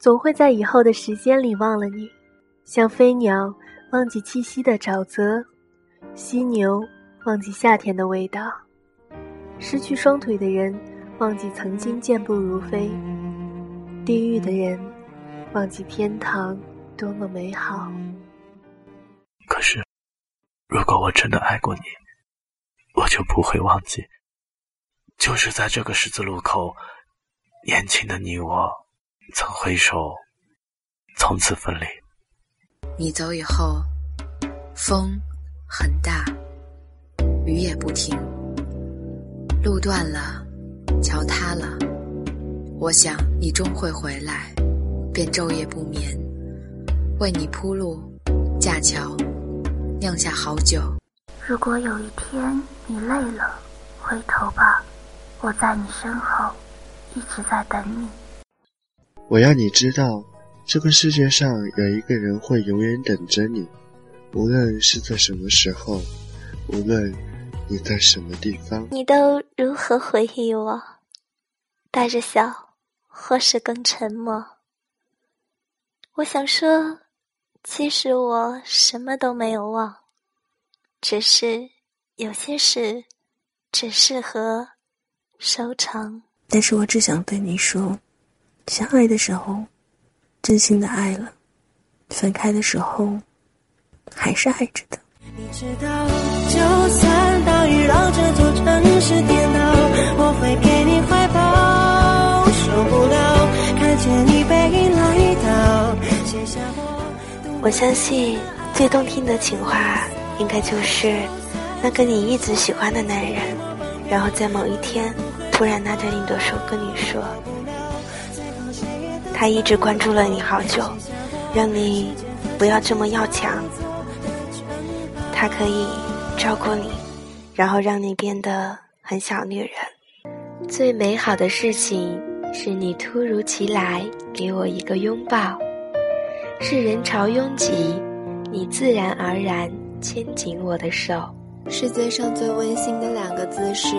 总会在以后的时间里忘了你，像飞鸟忘记栖息的沼泽，犀牛忘记夏天的味道，失去双腿的人忘记曾经健步如飞，地狱的人忘记天堂多么美好。可是，如果我真的爱过你，我就不会忘记，就是在这个十字路口，年轻的你我。曾挥手，从此分离。你走以后，风很大，雨也不停，路断了，桥塌了。我想你终会回来，便昼夜不眠，为你铺路、架桥、酿下好酒。如果有一天你累了，回头吧，我在你身后，一直在等你。我要你知道，这个世界上有一个人会永远等着你，无论是在什么时候，无论你在什么地方。你都如何回忆我？带着笑，或是更沉默？我想说，其实我什么都没有忘，只是有些事只适合收藏。但是我只想对你说。相爱的时候，真心的爱了；分开的时候，还是爱着的。你知道，就算大雨让这座城市颠倒，我会给你怀抱。受不了看见你背影来到，写下我。我相信，最动听的情话，应该就是那个你一直喜欢的男人，然后在某一天，突然拉着你的手跟你说。他一直关注了你好久，让你不要这么要强。他可以照顾你，然后让你变得很小女人。最美好的事情是你突如其来给我一个拥抱，是人潮拥挤，你自然而然牵紧我的手。世界上最温馨的两个字是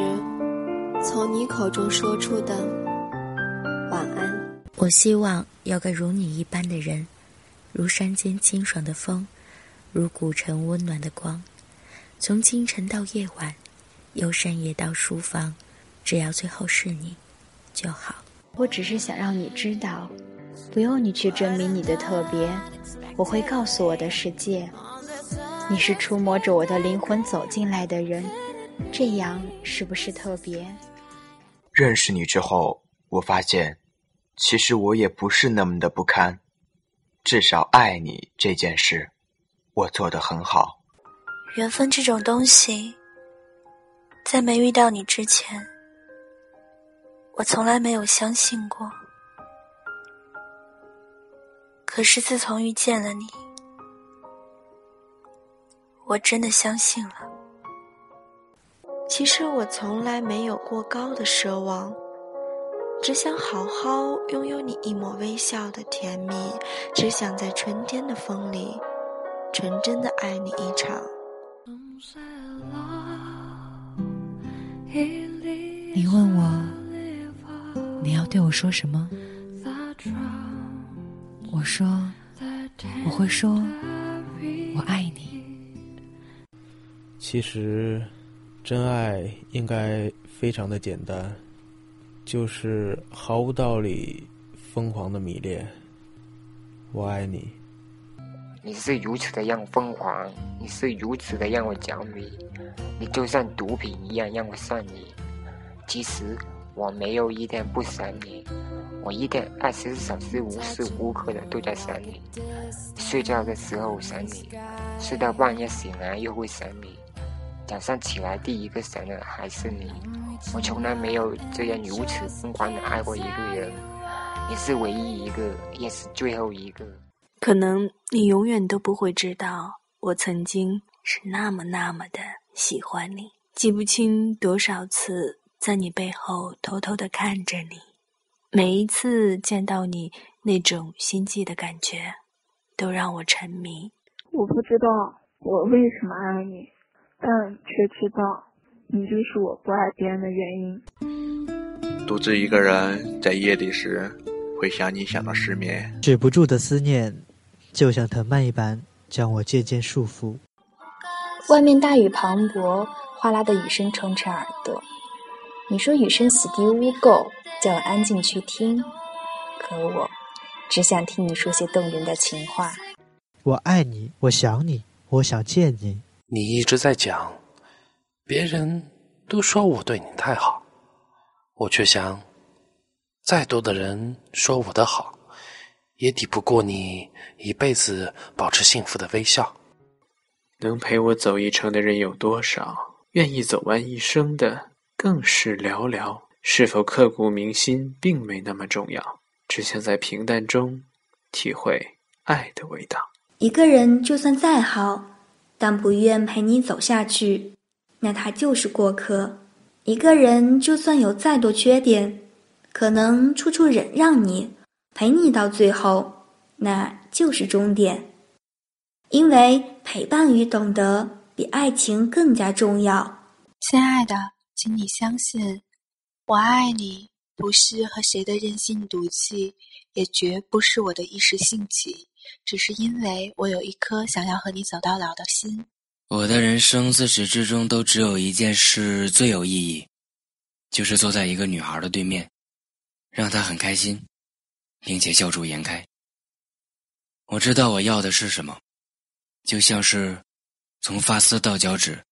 从你口中说出的。我希望有个如你一般的人，如山间清爽的风，如古城温暖的光。从清晨到夜晚，由深夜到书房，只要最后是你就好。我只是想让你知道，不用你去证明你的特别，我会告诉我的世界，你是触摸着我的灵魂走进来的人。这样是不是特别？认识你之后，我发现。其实我也不是那么的不堪，至少爱你这件事，我做得很好。缘分这种东西，在没遇到你之前，我从来没有相信过。可是自从遇见了你，我真的相信了。其实我从来没有过高的奢望。只想好好拥有你一抹微笑的甜蜜，只想在春天的风里，纯真的爱你一场。你问我，你要对我说什么？我说，我会说，我爱你。其实，真爱应该非常的简单。就是毫无道理、疯狂的迷恋。我爱你。你是如此的让我疯狂，你是如此的让我着迷，你就像毒品一样让我上瘾。其实我没有一天不想你，我一天二十四小时无时无刻的都在想你。睡觉的时候想你，睡到半夜醒来又会想你。早上起来第一个想的还是你，我从来没有这样如此疯狂的爱过一个人，你是唯一一个，也是最后一个。可能你永远都不会知道，我曾经是那么那么的喜欢你，记不清多少次在你背后偷偷的看着你，每一次见到你那种心悸的感觉，都让我沉迷。我不知道我为什么爱你。但却知道，你就是我不爱别人的原因。独自一个人在夜里时，会想你想到失眠。止不住的思念，就像藤蔓一般将我渐渐束缚。外面大雨磅礴，哗啦的雨声充斥耳朵。你说雨声洗涤污垢，叫我安静去听。可我只想听你说些动人的情话。我爱你，我想你，我想见你。你一直在讲，别人都说我对你太好，我却想，再多的人说我的好，也抵不过你一辈子保持幸福的微笑。能陪我走一程的人有多少？愿意走完一生的更是寥寥。是否刻骨铭心，并没那么重要，只想在平淡中体会爱的味道。一个人就算再好，但不愿陪你走下去，那他就是过客。一个人就算有再多缺点，可能处处忍让你，陪你到最后，那就是终点。因为陪伴与懂得比爱情更加重要。亲爱的，请你相信，我爱你不是和谁的任性赌气，也绝不是我的一时兴起，只是因为我有一颗想要和你走到老的心。我的人生自始至终都只有一件事最有意义，就是坐在一个女孩的对面，让她很开心，并且笑逐颜开。我知道我要的是什么。就像是从发丝到脚趾，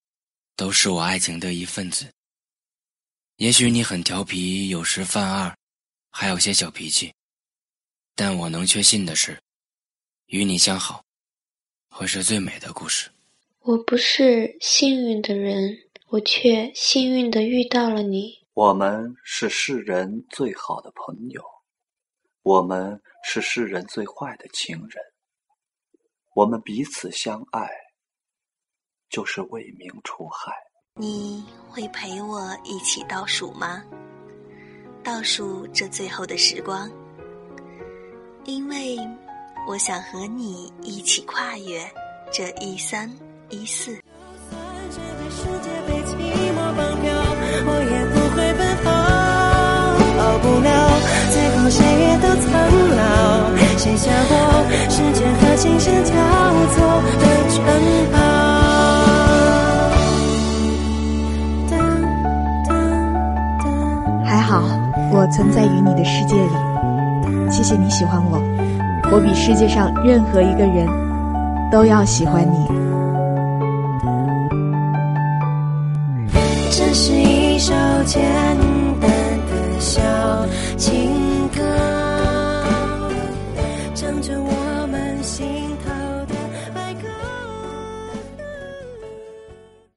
都是我爱情的一份子。也许你很调皮，有时犯二，还有些小脾气，但我能确信的是，与你相好，会是最美的故事。我不是幸运的人，我却幸运的遇到了你。我们是世人最好的朋友，我们是世人最坏的情人。我们彼此相爱，就是为民除害。你会陪我一起倒数吗？倒数这最后的时光，因为我想和你一起跨越这一三一四。写下过时间和琴声交错的称号。还好，我存在于你的世界里。谢谢你喜欢我，我比世界上任何一个人都要喜欢你。这是一